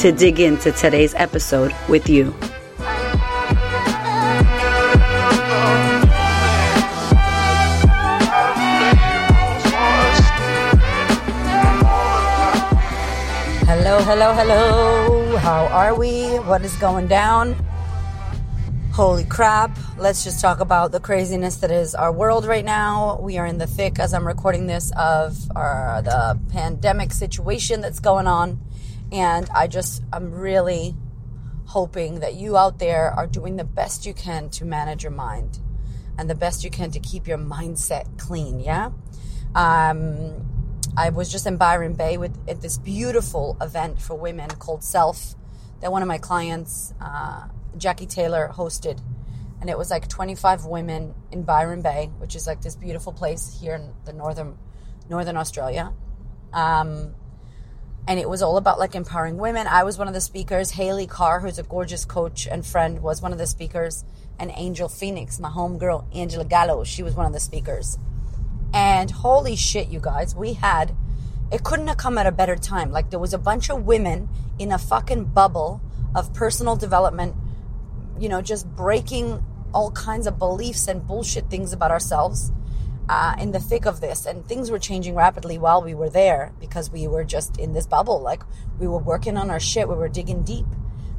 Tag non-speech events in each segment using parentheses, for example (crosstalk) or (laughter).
to dig into today's episode with you. Hello, hello, hello. How are we? What is going down? Holy crap. Let's just talk about the craziness that is our world right now. We are in the thick, as I'm recording this, of our, the pandemic situation that's going on. And I just, I'm really hoping that you out there are doing the best you can to manage your mind and the best you can to keep your mindset clean. Yeah. Um, I was just in Byron Bay with at this beautiful event for women called Self that one of my clients, uh, Jackie Taylor, hosted. And it was like 25 women in Byron Bay, which is like this beautiful place here in the northern, northern Australia. Um, and it was all about like empowering women. I was one of the speakers. Haley Carr, who's a gorgeous coach and friend, was one of the speakers. And Angel Phoenix, my homegirl, Angela Gallo, she was one of the speakers. And holy shit, you guys, we had, it couldn't have come at a better time. Like there was a bunch of women in a fucking bubble of personal development, you know, just breaking all kinds of beliefs and bullshit things about ourselves uh, in the thick of this. And things were changing rapidly while we were there because we were just in this bubble. Like we were working on our shit, we were digging deep.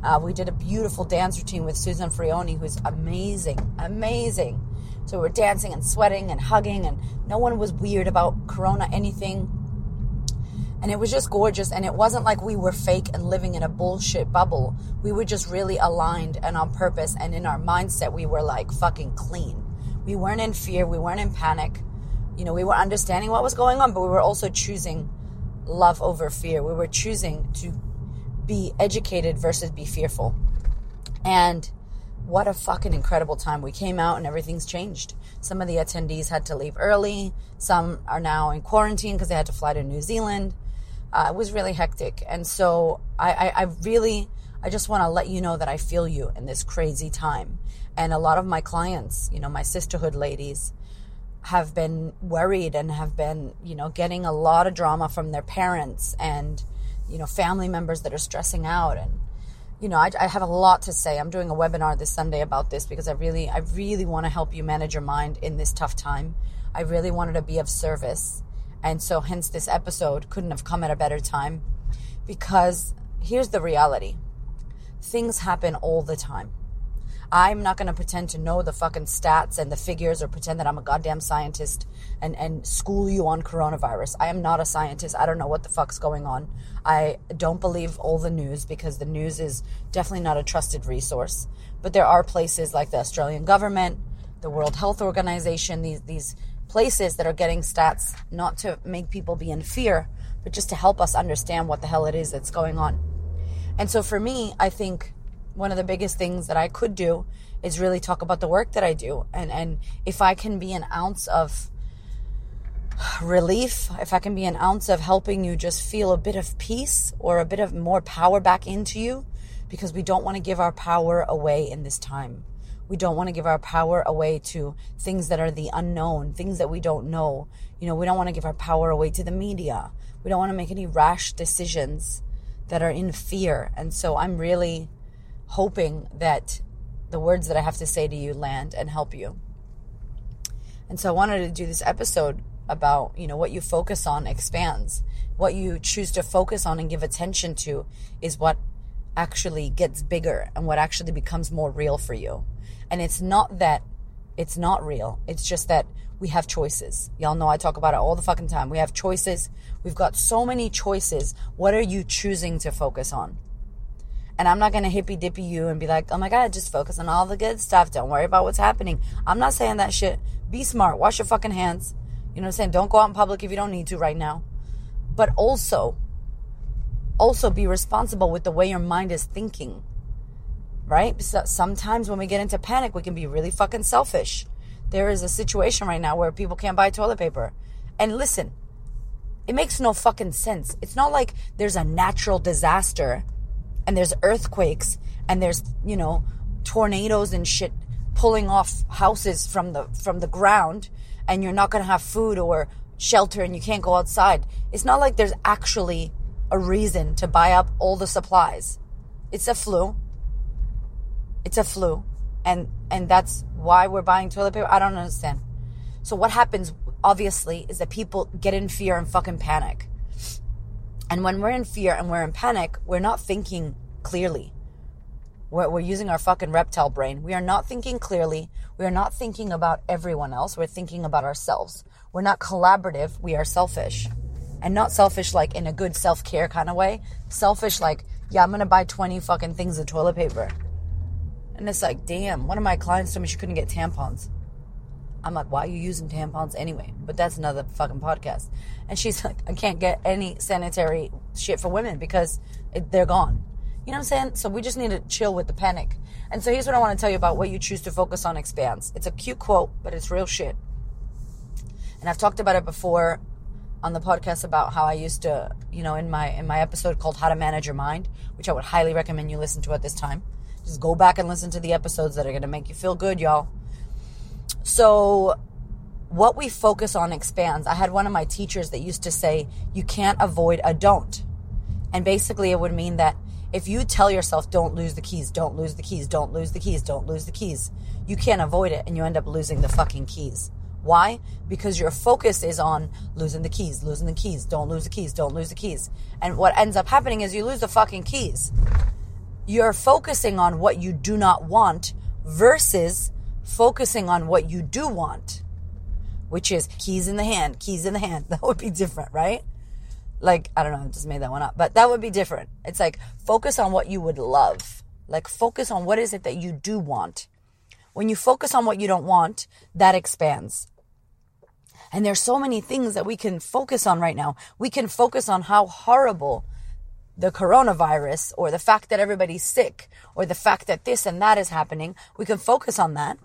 Uh, we did a beautiful dance routine with Susan Frioni, who's amazing, amazing. So we were dancing and sweating and hugging, and no one was weird about Corona anything. And it was just gorgeous. And it wasn't like we were fake and living in a bullshit bubble. We were just really aligned and on purpose. And in our mindset, we were like fucking clean. We weren't in fear. We weren't in panic. You know, we were understanding what was going on, but we were also choosing love over fear. We were choosing to be educated versus be fearful. And what a fucking incredible time. We came out and everything's changed. Some of the attendees had to leave early. Some are now in quarantine because they had to fly to New Zealand. Uh, it was really hectic. And so I, I, I really, I just want to let you know that I feel you in this crazy time. And a lot of my clients, you know, my sisterhood ladies, have been worried and have been, you know, getting a lot of drama from their parents and, you know, family members that are stressing out. And, you know, I, I have a lot to say. I'm doing a webinar this Sunday about this because I really, I really want to help you manage your mind in this tough time. I really wanted to be of service. And so, hence, this episode couldn't have come at a better time because here's the reality things happen all the time. I'm not going to pretend to know the fucking stats and the figures or pretend that I'm a goddamn scientist and, and school you on coronavirus. I am not a scientist. I don't know what the fuck's going on. I don't believe all the news because the news is definitely not a trusted resource. But there are places like the Australian government, the World Health Organization, these, these places that are getting stats not to make people be in fear, but just to help us understand what the hell it is that's going on. And so for me, I think one of the biggest things that I could do is really talk about the work that I do. And, and if I can be an ounce of relief, if I can be an ounce of helping you just feel a bit of peace or a bit of more power back into you, because we don't want to give our power away in this time. We don't want to give our power away to things that are the unknown, things that we don't know. You know, we don't want to give our power away to the media. We don't want to make any rash decisions that are in fear. And so I'm really hoping that the words that I have to say to you land and help you. And so I wanted to do this episode about, you know, what you focus on expands. What you choose to focus on and give attention to is what actually gets bigger and what actually becomes more real for you. And it's not that it's not real. It's just that we have choices. Y'all know I talk about it all the fucking time. We have choices. We've got so many choices. What are you choosing to focus on? And I'm not going to hippy dippy you and be like, oh my God, just focus on all the good stuff. Don't worry about what's happening. I'm not saying that shit. Be smart. Wash your fucking hands. You know what I'm saying? Don't go out in public if you don't need to right now. But also, also be responsible with the way your mind is thinking. right? So sometimes when we get into panic, we can be really fucking selfish. There is a situation right now where people can't buy toilet paper. And listen, it makes no fucking sense. It's not like there's a natural disaster and there's earthquakes and there's, you know, tornadoes and shit pulling off houses from the from the ground and you're not going to have food or shelter and you can't go outside. It's not like there's actually a reason to buy up all the supplies. It's a flu. It's a flu. And and that's why we're buying toilet paper. I don't understand. So what happens obviously is that people get in fear and fucking panic. And when we're in fear and we're in panic, we're not thinking clearly. We're, we're using our fucking reptile brain. We are not thinking clearly. We are not thinking about everyone else. We're thinking about ourselves. We're not collaborative. We are selfish. And not selfish like in a good self care kind of way. Selfish like, yeah, I'm going to buy 20 fucking things of toilet paper. And it's like, damn, one of my clients told me she couldn't get tampons. I'm like, why are you using tampons anyway? But that's another fucking podcast. And she's (laughs) like, I can't get any sanitary shit for women because it, they're gone. You know what I'm saying? So we just need to chill with the panic. And so here's what I want to tell you about what you choose to focus on expands. It's a cute quote, but it's real shit. And I've talked about it before on the podcast about how I used to, you know, in my in my episode called How to Manage Your Mind, which I would highly recommend you listen to at this time. Just go back and listen to the episodes that are going to make you feel good, y'all. So what we focus on expands. I had one of my teachers that used to say, you can't avoid a don't. And basically it would mean that if you tell yourself, don't lose the keys, don't lose the keys, don't lose the keys, don't lose the keys, you can't avoid it and you end up losing the fucking keys. Why? Because your focus is on losing the keys, losing the keys, don't lose the keys, don't lose the keys. And what ends up happening is you lose the fucking keys. You're focusing on what you do not want versus focusing on what you do want, which is keys in the hand, keys in the hand. (laughs) That would be different, right? Like, I don't know, I just made that one up, but that would be different. It's like focus on what you would love. Like focus on what is it that you do want. When you focus on what you don't want, that expands. And there's so many things that we can focus on right now. We can focus on how horrible the coronavirus or the fact that everybody's sick or the fact that this and that is happening. We can focus on that.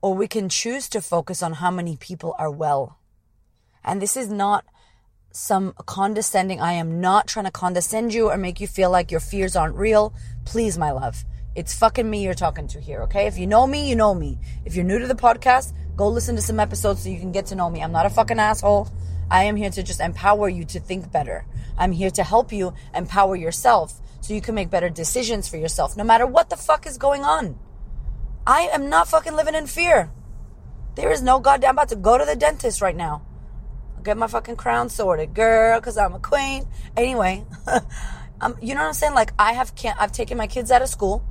Or we can choose to focus on how many people are well. And this is not some condescending. I am not trying to condescend you or make you feel like your fears aren't real. Please, my love. It's fucking me you're talking to here, okay? If you know me, you know me. If you're new to the podcast, go listen to some episodes so you can get to know me. I'm not a fucking asshole. I am here to just empower you to think better. I'm here to help you empower yourself so you can make better decisions for yourself no matter what the fuck is going on. I am not fucking living in fear. There is no goddamn I'm about to go to the dentist right now get my fucking crown sorted, girl, because I'm a queen. Anyway, (laughs) um, you know what I'm saying? Like I have can't I've taken my kids out of school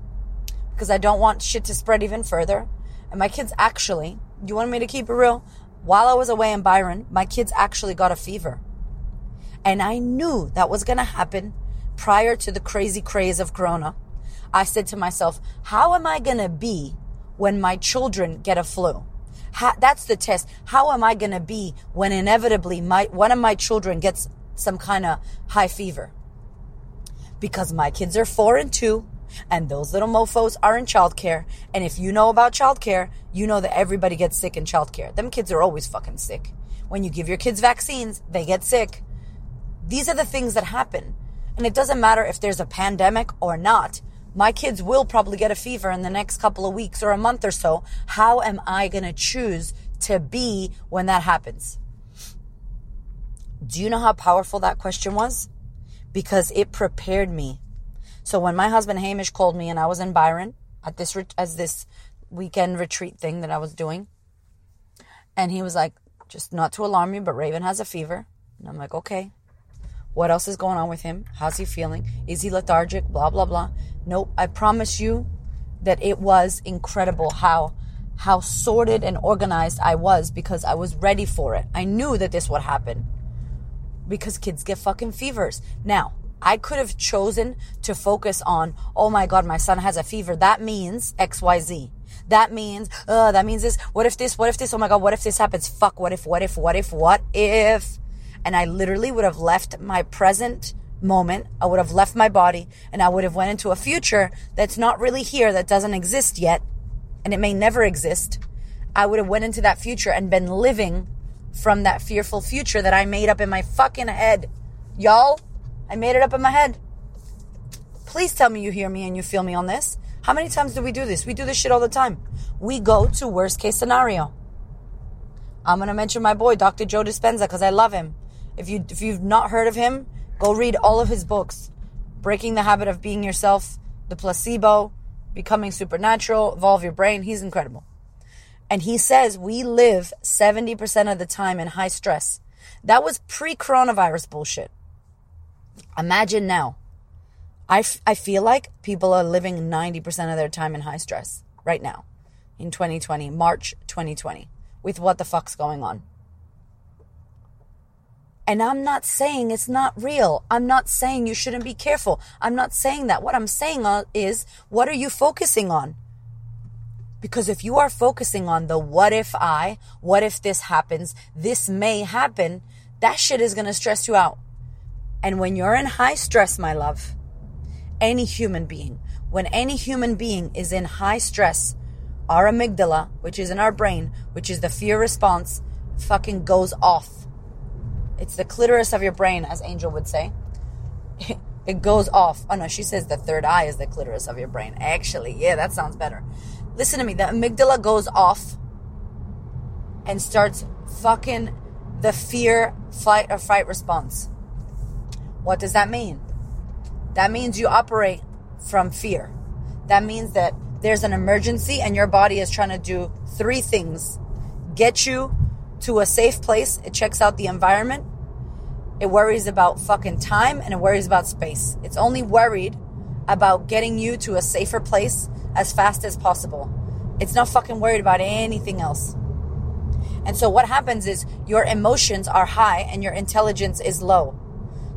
because I don't want shit to spread even further. And my kids actually, you want me to keep it real? While I was away in Byron, my kids actually got a fever. And I knew that was going to happen prior to the crazy craze of Corona. I said to myself, how am I going to be when my children get a flu? How, that's the test. How am I going to be when inevitably my, one of my children gets some kind of high fever? Because my kids are four and two and those little mofos are in childcare. And if you know about childcare, you know that everybody gets sick in childcare. Them kids are always fucking sick. When you give your kids vaccines, they get sick. These are the things that happen. And it doesn't matter if there's a pandemic or not my kids will probably get a fever in the next couple of weeks or a month or so. How am I going to choose to be when that happens? Do you know how powerful that question was? Because it prepared me. So when my husband Hamish called me and I was in Byron at this as this weekend retreat thing that I was doing, and he was like, "Just not to alarm you, but Raven has a fever." And I'm like, "Okay." What else is going on with him? How's he feeling? Is he lethargic? Blah blah blah. Nope. I promise you that it was incredible how how sorted and organized I was because I was ready for it. I knew that this would happen. Because kids get fucking fevers. Now, I could have chosen to focus on, oh my God, my son has a fever. That means XYZ. That means, uh, that means this. What if this? What if this? Oh my God, what if this happens? Fuck, what if, what if, what if, what if? And I literally would have left my present moment, I would have left my body and I would have went into a future that's not really here, that doesn't exist yet, and it may never exist. I would have went into that future and been living from that fearful future that I made up in my fucking head. Y'all, I made it up in my head. Please tell me you hear me and you feel me on this. How many times do we do this? We do this shit all the time. We go to worst case scenario. I'm to mention my boy, Dr. Joe Dispenza, because I love him. If you, if you've not heard of him, Go read all of his books Breaking the Habit of Being Yourself, The Placebo, Becoming Supernatural, Evolve Your Brain. He's incredible. And he says we live 70% of the time in high stress. That was pre coronavirus bullshit. Imagine now. I, f- I feel like people are living 90% of their time in high stress right now in 2020, March 2020, with what the fuck's going on. And I'm not saying it's not real. I'm not saying you shouldn't be careful. I'm not saying that. What I'm saying uh, is, what are you focusing on? Because if you are focusing on the what if I, what if this happens, this may happen, that shit is going to stress you out. And when you're in high stress, my love, any human being, when any human being is in high stress, our amygdala, which is in our brain, which is the fear response, fucking goes off it's the clitoris of your brain, as Angel would say. (laughs) it goes off. Oh no, she says the third eye is the clitoris of your brain. Actually, yeah, that sounds better. Listen to me. The amygdala goes off and starts fucking the fear, flight, or fight response. What does that mean? That means you operate from fear. That means that there's an emergency and your body is trying to do three things get you to a safe place. It checks out the environment. It worries about fucking time and it worries about space. It's only worried about getting you to a safer place as fast as possible. It's not fucking worried about anything else. And so what happens is your emotions are high and your intelligence is low.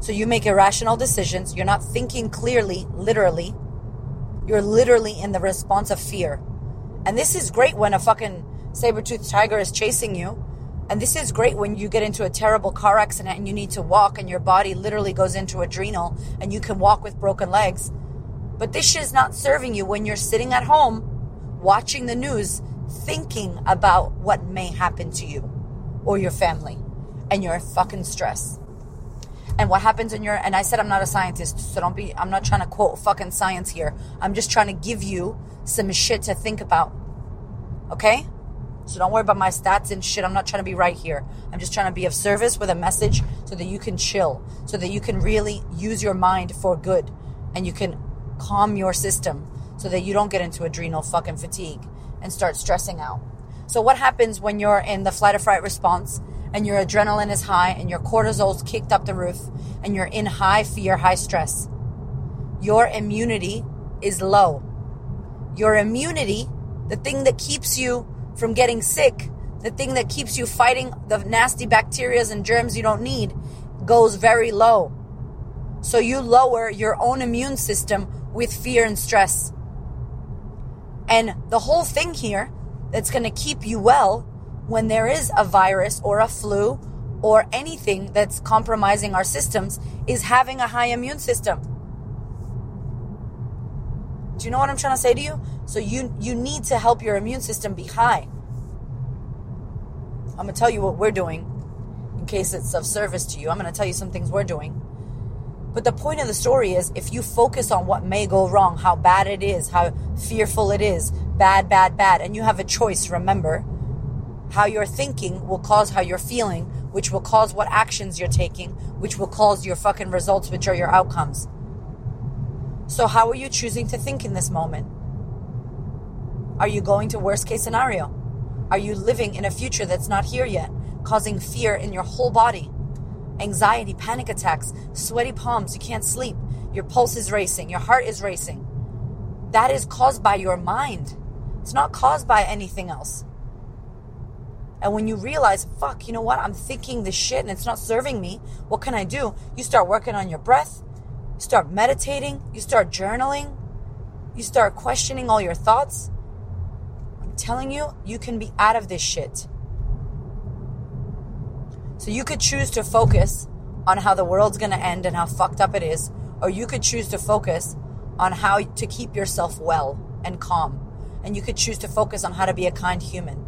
So you make irrational decisions. You're not thinking clearly, literally. You're literally in the response of fear. And this is great when a fucking saber-toothed tiger is chasing you and this is great when you get into a terrible car accident and you need to walk and your body literally goes into adrenal and you can walk with broken legs. But this is not serving you when you're sitting at home watching the news thinking about what may happen to you or your family and you're fucking stress. And what happens when you're, and I said I'm not a scientist, so don't be, I'm not trying to quote fucking science here. I'm just trying to give you some shit to think about. Okay? So don't worry about my stats and shit. I'm not trying to be right here. I'm just trying to be of service with a message so that you can chill, so that you can really use your mind for good and you can calm your system so that you don't get into adrenal fucking fatigue and start stressing out. So what happens when you're in the flight or fright response and your adrenaline is high and your cortisol's kicked up the roof and you're in high fear, high stress? Your immunity is low. Your immunity, the thing that keeps you from getting sick, the thing that keeps you fighting the nasty bacteria and germs you don't need, goes very low. So you lower your own immune system with fear and stress. And the whole thing here that's going to keep you well when there is a virus or a flu or anything that's compromising our systems is having a high immune system. Do you know what I'm trying to say to you? So you you need to help your immune system be high. I'm to tell you what we're doing in case it's of service to you. I'm to tell you some things we're doing. But the point of the story is if you focus on what may go wrong, how bad it is, how fearful it is, bad, bad, bad, and you have a choice, remember, how you're thinking will cause how you're feeling, which will cause what actions you're taking, which will cause your fucking results, which are your outcomes. So, how are you choosing to think in this moment? Are you going to worst case scenario? Are you living in a future that's not here yet, causing fear in your whole body? Anxiety, panic attacks, sweaty palms, you can't sleep, your pulse is racing, your heart is racing. That is caused by your mind. It's not caused by anything else. And when you realize, fuck, you know what? I'm thinking this shit and it's not serving me. What can I do? You start working on your breath. You start meditating, you start journaling, you start questioning all your thoughts. Telling you, you can be out of this shit. So you could choose to focus on how the world's going to end and how fucked up it is, or you could choose to focus on how to keep yourself well and calm. And you could choose to focus on how to be a kind human.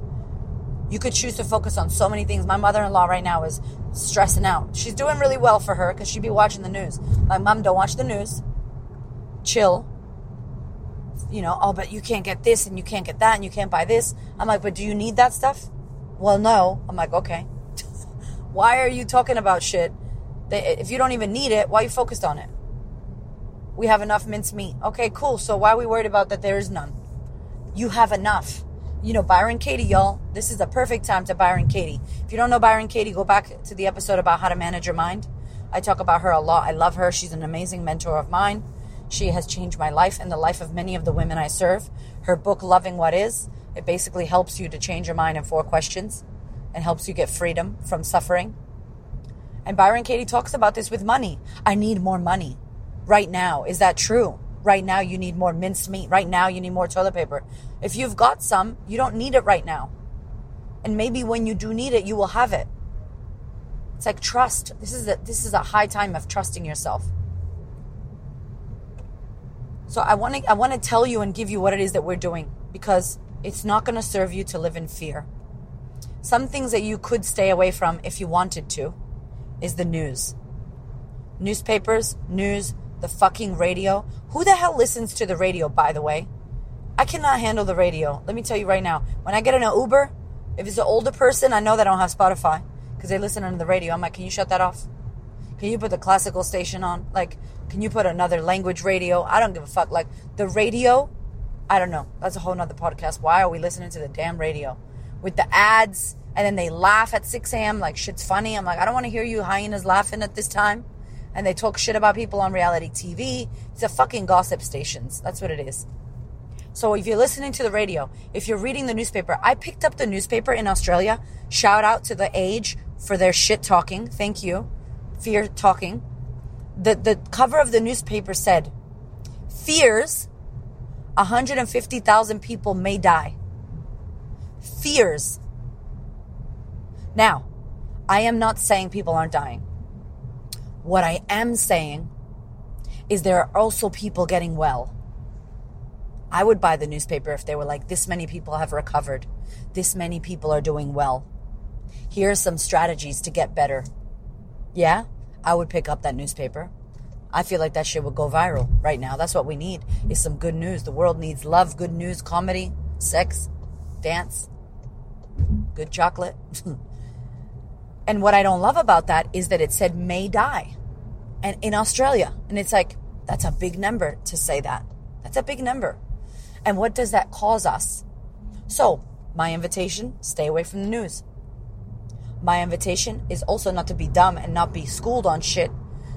You could choose to focus on so many things. My mother in law right now is stressing out. She's doing really well for her because she'd be watching the news. My mom, don't watch the news. Chill. You know, oh, but you can't get this and you can't get that and you can't buy this. I'm like, but do you need that stuff? Well, no. I'm like, okay. (laughs) why are you talking about shit? That if you don't even need it, why are you focused on it? We have enough minced meat. Okay, cool. So why are we worried about that there is none? You have enough you know, Byron Katie, y'all. This is the perfect time to Byron Katie. If you don't know Byron Katie, go back to the episode about how to manage your mind. I talk about her a lot. I love her. She's an amazing mentor of mine. She has changed my life and the life of many of the women I serve. Her book, Loving What Is, it basically helps you to change your mind in four questions and helps you get freedom from suffering. And Byron Katie talks about this with money. I need more money right now. Is that true? Right now, you need more minced meat. Right now, you need more toilet paper. If you've got some, you don't need it right now. And maybe when you do need it, you will have it. It's like trust. This is a, this is a high time of trusting yourself. So I want to I want to tell you and give you what it is that we're doing because it's not going to serve you to live in fear. Some things that you could stay away from if you wanted to is the news. Newspapers, news, the fucking radio. Who the hell listens to the radio, by the way? I cannot handle the radio. Let me tell you right now. When I get in an Uber, if it's an older person, I know they don't have Spotify because they listen on the radio. I'm like, can you shut that off? Can you put the classical station on? Like, can you put another language radio? I don't give a fuck. Like, the radio, I don't know. That's a whole nother podcast. Why are we listening to the damn radio? With the ads, and then they laugh at 6 a.m. like shit's funny. I'm like, I don't want to hear you hyenas laughing at this time and they talk shit about people on reality TV. It's a fucking gossip stations. That's what it is. So if you're listening to the radio, if you're reading the newspaper, I picked up the newspaper in Australia. Shout out to the Age for their shit talking. Thank you. Fear talking. The the cover of the newspaper said, "Fears 150,000 people may die." Fears. Now, I am not saying people aren't dying. What I am saying is there are also people getting well. I would buy the newspaper if they were like, this many people have recovered, this many people are doing well. Here are some strategies to get better. Yeah, I would pick up that newspaper. I feel like that shit would go viral right now. That's what we need is some good news. The world needs love, good news, comedy, sex, dance, good chocolate. (laughs) And what I don't love about that is that it said may die. And in Australia. And it's like, that's a big number to say that. That's a big number. And what does that cause us? So, my invitation, stay away from the news. My invitation is also not to be dumb and not be schooled on shit.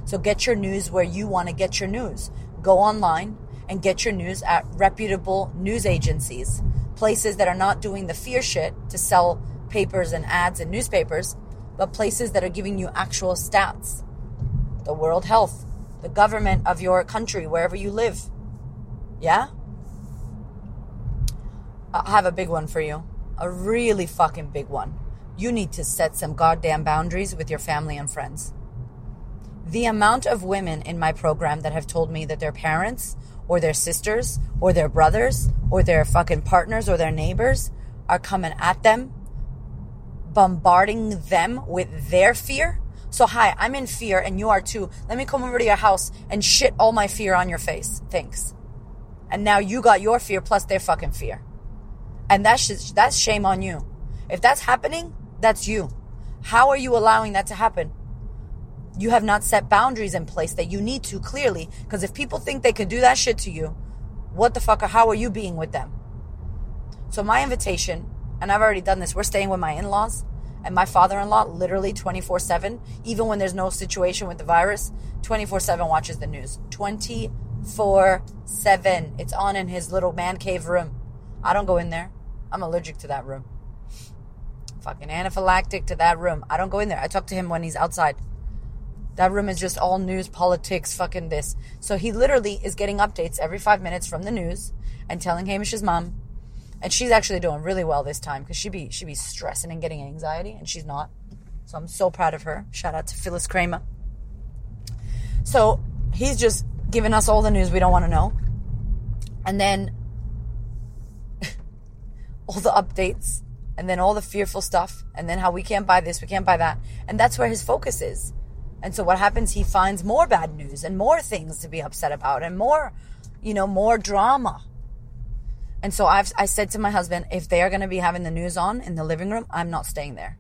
So get your news where you want to get your news. Go online and get your news at reputable news agencies, places that are not doing the fear shit to sell papers and ads and newspapers, but places that are giving you actual stats. The World Health, the government of your country, wherever you live. Yeah? I have a big one for you. A really fucking big one. You need to set some goddamn boundaries with your family and friends. The amount of women in my program that have told me that their parents or their sisters or their brothers or their fucking partners or their neighbors are coming at them bombarding them with their fear. So, hi, I'm in fear and you are too. Let me come over to your house and shit all my fear on your face. Thanks. And now you got your fear plus their fucking fear. And that's that's shame on you. If that's happening, that's you. How are you allowing that to happen? You have not set boundaries in place that you need to clearly. Because if people think they can do that shit to you, what the fuck, how are you being with them? So, my invitation and I've already done this. We're staying with my in laws and my father in law literally 24 7, even when there's no situation with the virus, 24 7 watches the news. 24 7. It's on in his little man cave room. I don't go in there. I'm allergic to that room. Fucking anaphylactic to that room. I don't go in there. I talk to him when he's outside. That room is just all news, politics, fucking this. So he literally is getting updates every five minutes from the news and telling Hamish's mom, and she's actually doing really well this time because she be she be stressing and getting anxiety, and she's not. So I'm so proud of her. Shout out to Phyllis Kramer. So he's just giving us all the news we don't want to know. And then (laughs) all the updates and then all the fearful stuff and then how we can't buy this, we can't buy that. And that's where his focus is. And so what happens? He finds more bad news and more things to be upset about and more, you know, more drama. And so I've, I said to my husband, if they are going to be having the news on in the living room, I'm not staying there.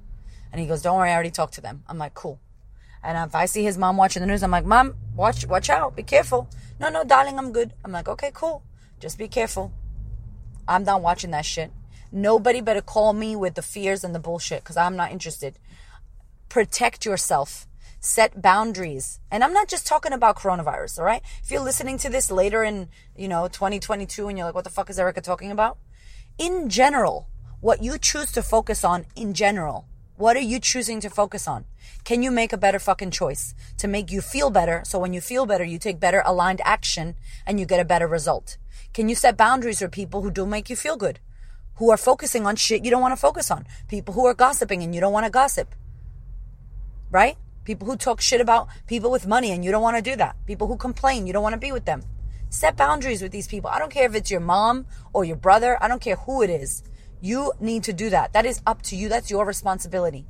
And he goes, don't worry, I already talked to them. I'm like, cool. And if I see his mom watching the news, I'm like, mom, watch, watch out, be careful. No, no, darling, I'm good. I'm like, okay, cool. Just be careful. I'm not watching that shit. Nobody better call me with the fears and the bullshit because I'm not interested. Protect yourself. Set boundaries. And I'm not just talking about coronavirus, all right? If you're listening to this later in, you know, 2022 and you're like, what the fuck is Erica talking about? In general, what you choose to focus on in general, what are you choosing to focus on? Can you make a better fucking choice to make you feel better? So when you feel better, you take better aligned action and you get a better result. Can you set boundaries for people who don't make you feel good? Who are focusing on shit you don't want to focus on? People who are gossiping and you don't want to gossip. Right? People who talk shit about people with money and you don't want to do that. People who complain, you don't want to be with them. Set boundaries with these people. I don't care if it's your mom or your brother. I don't care who it is. You need to do that. That is up to you. That's your responsibility.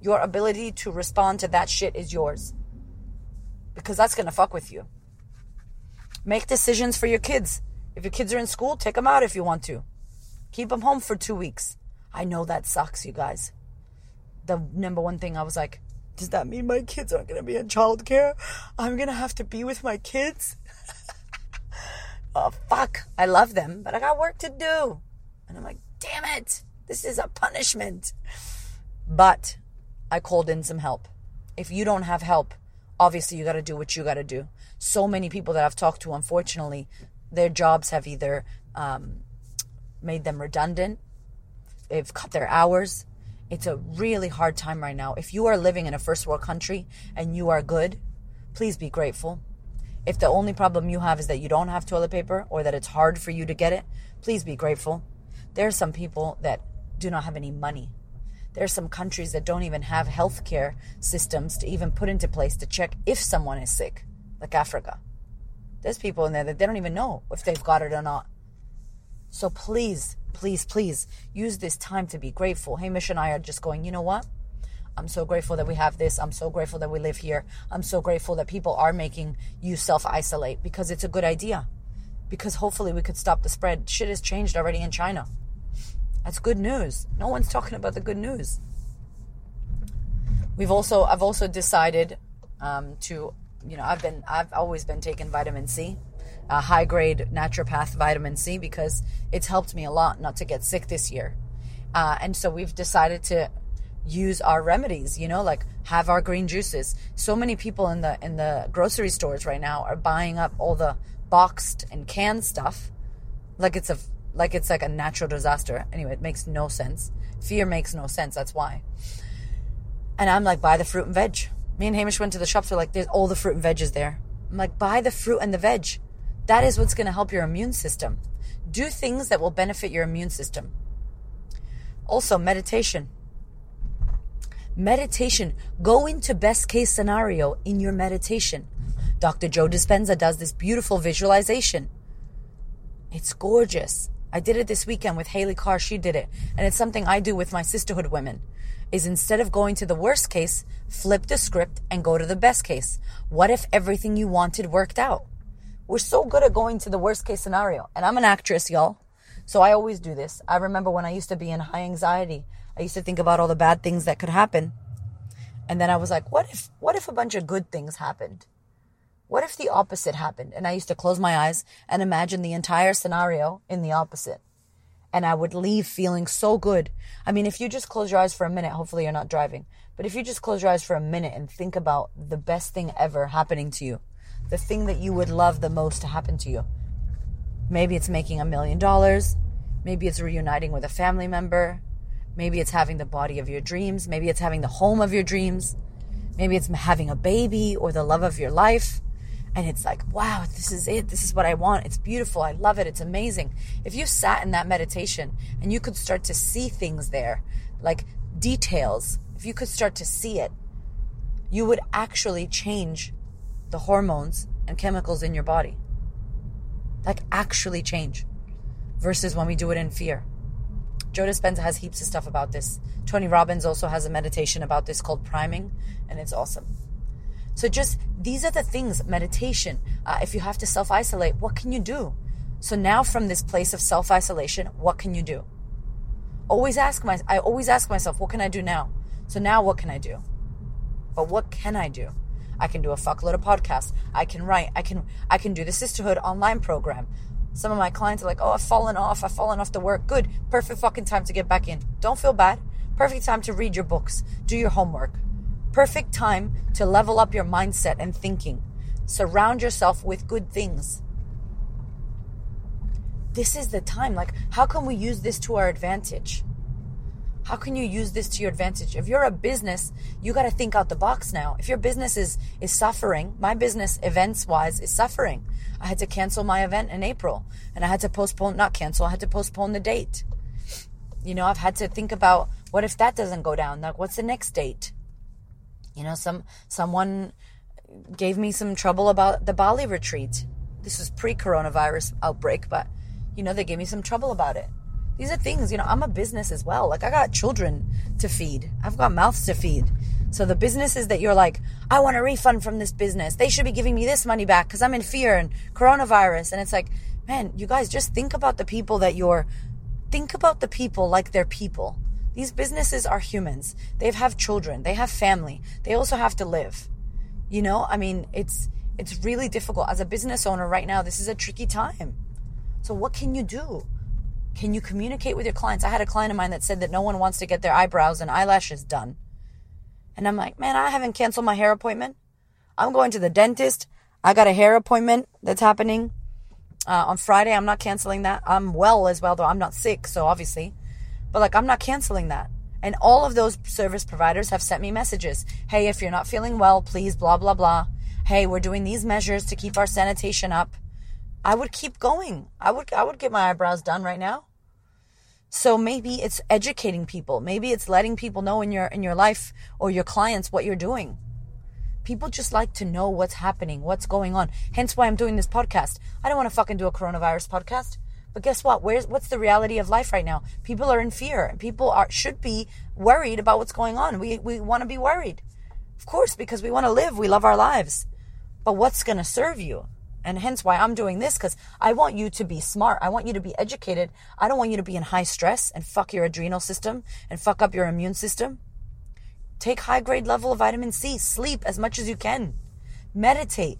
Your ability to respond to that shit is yours. Because that's going to fuck with you. Make decisions for your kids. If your kids are in school, take them out if you want to. Keep them home for two weeks. I know that sucks, you guys. The number one thing I was like, does that mean my kids aren't going to be in childcare? I'm going to have to be with my kids? (laughs) oh, fuck. I love them, but I got work to do. And I'm like, damn it. This is a punishment. But I called in some help. If you don't have help, obviously you got to do what you got to do. So many people that I've talked to, unfortunately, their jobs have either um, made them redundant, they've cut their hours. It's a really hard time right now. If you are living in a first world country and you are good, please be grateful. If the only problem you have is that you don't have toilet paper or that it's hard for you to get it, please be grateful. There are some people that do not have any money. There are some countries that don't even have healthcare systems to even put into place to check if someone is sick, like Africa. There's people in there that they don't even know if they've got it or not. So please, please, please use this time to be grateful. Hamish and I are just going, you know what? I'm so grateful that we have this. I'm so grateful that we live here. I'm so grateful that people are making you self isolate because it's a good idea. Because hopefully we could stop the spread. Shit has changed already in China. That's good news. No one's talking about the good news. We've also, I've also decided um, to, you know, I've been, I've always been taking vitamin C a high grade naturopath vitamin C because it's helped me a lot not to get sick this year. Uh, and so we've decided to use our remedies, you know, like have our green juices. So many people in the in the grocery stores right now are buying up all the boxed and canned stuff like it's a like it's like a natural disaster. Anyway, it makes no sense. Fear makes no sense. That's why. And I'm like, buy the fruit and veg. Me and Hamish went to the shops. We're like, there's all the fruit and veg is there. I'm like, buy the fruit and the veg. That is what's going to help your immune system. Do things that will benefit your immune system. Also, meditation. Meditation. Go into best case scenario in your meditation. Dr. Joe Dispenza does this beautiful visualization. It's gorgeous. I did it this weekend with Haley Carr. She did it. And it's something I do with my sisterhood women is instead of going to the worst case, flip the script and go to the best case. What if everything you wanted worked out? We're so good at going to the worst case scenario. And I'm an actress, y'all. So I always do this. I remember when I used to be in high anxiety, I used to think about all the bad things that could happen. And then I was like, what if, what if a bunch of good things happened? What if the opposite happened? And I used to close my eyes and imagine the entire scenario in the opposite. And I would leave feeling so good. I mean, if you just close your eyes for a minute, hopefully you're not driving, but if you just close your eyes for a minute and think about the best thing ever happening to you, the thing that you would love the most to happen to you. Maybe it's making a million dollars. Maybe it's reuniting with a family member. Maybe it's having the body of your dreams. Maybe it's having the home of your dreams. Maybe it's having a baby or the love of your life. And it's like, wow, this is it. This is what I want. It's beautiful. I love it. It's amazing. If you sat in that meditation and you could start to see things there, like details, if you could start to see it, you would actually change the hormones and chemicals in your body. Like actually change versus when we do it in fear. Joe Dispenza has heaps of stuff about this. Tony Robbins also has a meditation about this called priming, and it's awesome. So just these are the things meditation. Uh, if you have to self isolate, what can you do? So now from this place of self isolation, what can you do? Always ask my I always ask myself, what can I do now? So now what can I do? But what can I do? I can do a fuckload of podcasts. I can write. I can I can do the sisterhood online program. Some of my clients are like, "Oh, I've fallen off. I've fallen off the work." Good, perfect fucking time to get back in. Don't feel bad. Perfect time to read your books, do your homework. Perfect time to level up your mindset and thinking. Surround yourself with good things. This is the time. Like, how can we use this to our advantage? How can you use this to your advantage? If you're a business, you got to think out the box now. If your business is is suffering, my business events wise is suffering. I had to cancel my event in April and I had to postpone not cancel, I had to postpone the date. You know, I've had to think about what if that doesn't go down? Like what's the next date? You know, some someone gave me some trouble about the Bali retreat. This was pre-coronavirus outbreak, but you know, they gave me some trouble about it. These are things, you know, I'm a business as well. Like I got children to feed. I've got mouths to feed. So the businesses that you're like, I want a refund from this business. They should be giving me this money back because I'm in fear and coronavirus. And it's like, man, you guys just think about the people that you're, think about the people like they're people. These businesses are humans. They have children. They have family. They also have to live. You know, I mean, it's, it's really difficult. As a business owner right now, this is a tricky time. So what can you do? Can you communicate with your clients? I had a client of mine that said that no one wants to get their eyebrows and eyelashes done. And I'm like, man, I haven't canceled my hair appointment. I'm going to the dentist. I got a hair appointment that's happening uh, on Friday. I'm not canceling that. I'm well as well, though I'm not sick, so obviously. But like, I'm not canceling that. And all of those service providers have sent me messages. Hey, if you're not feeling well, please, blah, blah, blah. Hey, we're doing these measures to keep our sanitation up. I would keep going. I would I would get my eyebrows done right now. So maybe it's educating people. Maybe it's letting people know in your in your life or your clients what you're doing. People just like to know what's happening, what's going on. Hence why I'm doing this podcast. I don't want to fucking do a coronavirus podcast. But guess what? Where's what's the reality of life right now? People are in fear and people are should be worried about what's going on. We we want to be worried. Of course, because we want to live, we love our lives. But what's going to serve you? And hence why I'm doing this because I want you to be smart. I want you to be educated. I don't want you to be in high stress and fuck your adrenal system and fuck up your immune system. Take high grade level of vitamin C. Sleep as much as you can. Meditate.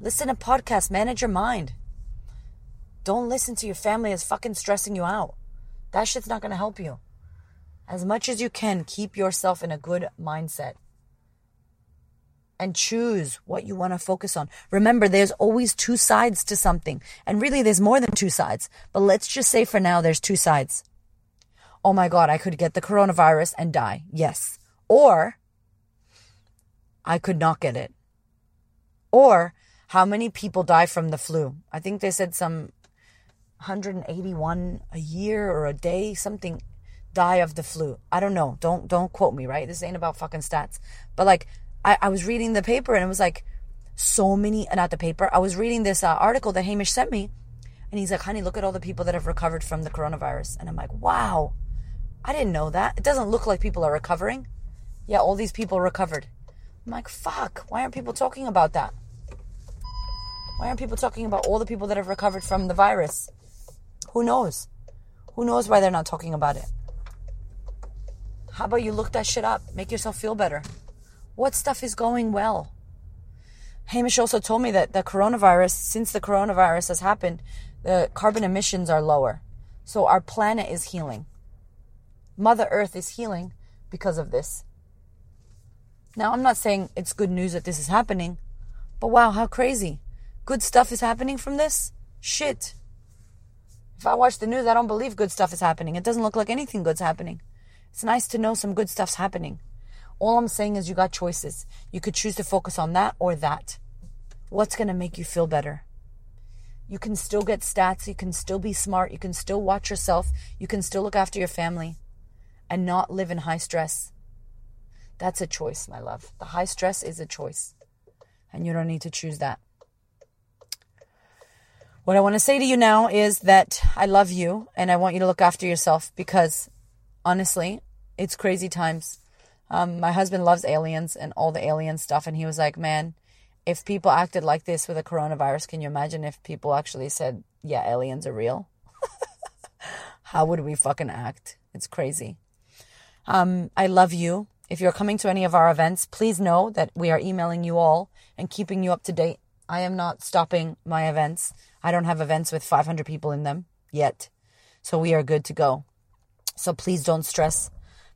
Listen to podcasts. Manage your mind. Don't listen to your family as fucking stressing you out. That shit's not going to help you. As much as you can, keep yourself in a good mindset and choose what you want to focus on. Remember, there's always two sides to something. And really, there's more than two sides. But let's just say for now, there's two sides. Oh my God, I could get the coronavirus and die. Yes. Or I could not get it. Or how many people die from the flu? I think they said some 181 a year or a day, something die of the flu. I don't know. Don't don't quote me, right? This ain't about fucking stats. But like I, I was reading the paper and it was like so many, not the paper, I was reading this uh, article that Hamish sent me. And he's like, honey, look at all the people that have recovered from the coronavirus. And I'm like, wow, I didn't know that. It doesn't look like people are recovering. Yeah, all these people recovered. I'm like, fuck, why aren't people talking about that? Why aren't people talking about all the people that have recovered from the virus? Who knows? Who knows why they're not talking about it? How about you look that shit up? Make yourself feel better. What stuff is going well? Hamish also told me that the coronavirus, since the coronavirus has happened, the carbon emissions are lower. So our planet is healing. Mother Earth is healing because of this. Now, I'm not saying it's good news that this is happening, but wow, how crazy. Good stuff is happening from this? Shit. If I watch the news, I don't believe good stuff is happening. It doesn't look like anything good's happening. It's nice to know some good stuff's happening. All I'm saying is you got choices. You could choose to focus on that or that. What's going to make you feel better? You can still get stats. You can still be smart. You can still watch yourself. You can still look after your family and not live in high stress. That's a choice, my love. The high stress is a choice. And you don't need to choose that. What I want to say to you now is that I love you and I want you to look after yourself because honestly, it's crazy times. Um, my husband loves aliens and all the alien stuff. And he was like, man, if people acted like this with a coronavirus, can you imagine if people actually said, yeah, aliens are real? (laughs) How would we fucking act? It's crazy. Um, I love you. If you're coming to any of our events, please know that we are emailing you all and keeping you up to date. I am not stopping my events. I don't have events with 500 people in them yet. So we are good to go. So please don't stress.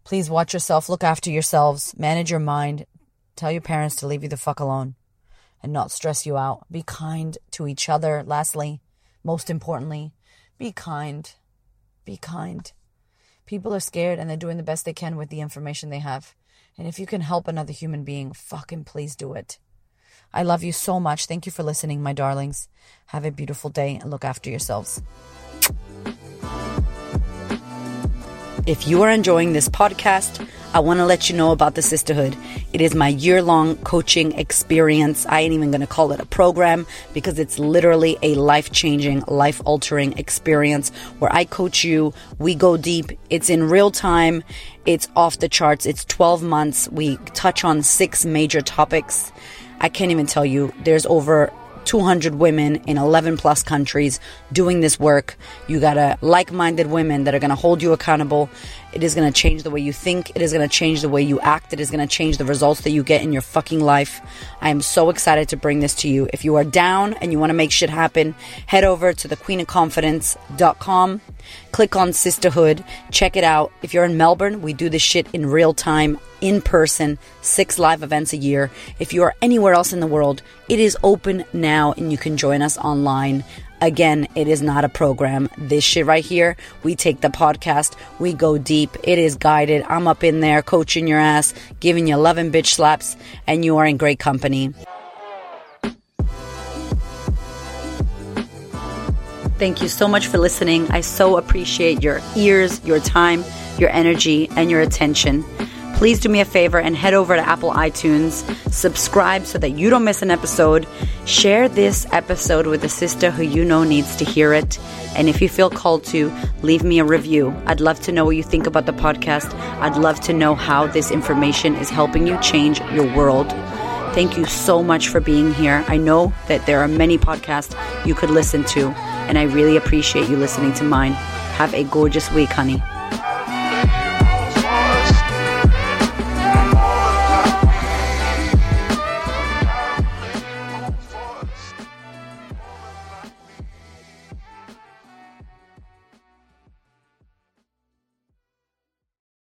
Please watch yourself, look after yourselves, manage your mind, tell your parents to leave you the fuck alone and not stress you out. Be kind to each other. Lastly, most importantly, be kind. Be kind. People are scared and they're doing the best they can with the information they have. And if you can help another human being, fucking please do it. I love you so much. Thank you for listening, my darlings. Have a beautiful day and look after yourselves. If you are enjoying this podcast, I want to let you know about the Sistahood. It is my year long coaching experience. I ain't even going to call it a program because it's literally a life changing, life altering experience where I coach you. We go deep. It's in real time. It's off the charts. It's 12 months. We touch on six major topics. I can't even tell you. There's over 200 women in 11 plus countries doing this work. You got a like-minded women that are going to hold you accountable. It is going to change the way you think. It is going to change the way you act. It is going to change the results that you get in your fucking life. I am so excited to bring this to you. If you are down and you want to make shit happen, head over to thequeenofconfidence.com. Click on Sistahood. Check it out. If you're in Melbourne, we do this shit in real time in person, six live events a year. If you are anywhere else in the world, it is open now and you can join us online. Again, it is not a program. This shit right here, we take the podcast, we go deep. It is guided. I'm up in there coaching your ass, giving you 11 bitch slaps, and you are in great company. Thank you so much for listening. I so appreciate your ears, your time, your energy, and your attention please do me a favor and head over to Apple iTunes, subscribe so that you don't miss an episode. Share this episode with a sister who you know needs to hear it. And if you feel called to, leave me a review. I'd love to know what you think about the podcast. I'd love to know how this information is helping you change your world. Thank you so much for being here. I know that there are many podcasts you could listen to, and I really appreciate you listening to mine. Have a gorgeous week, honey.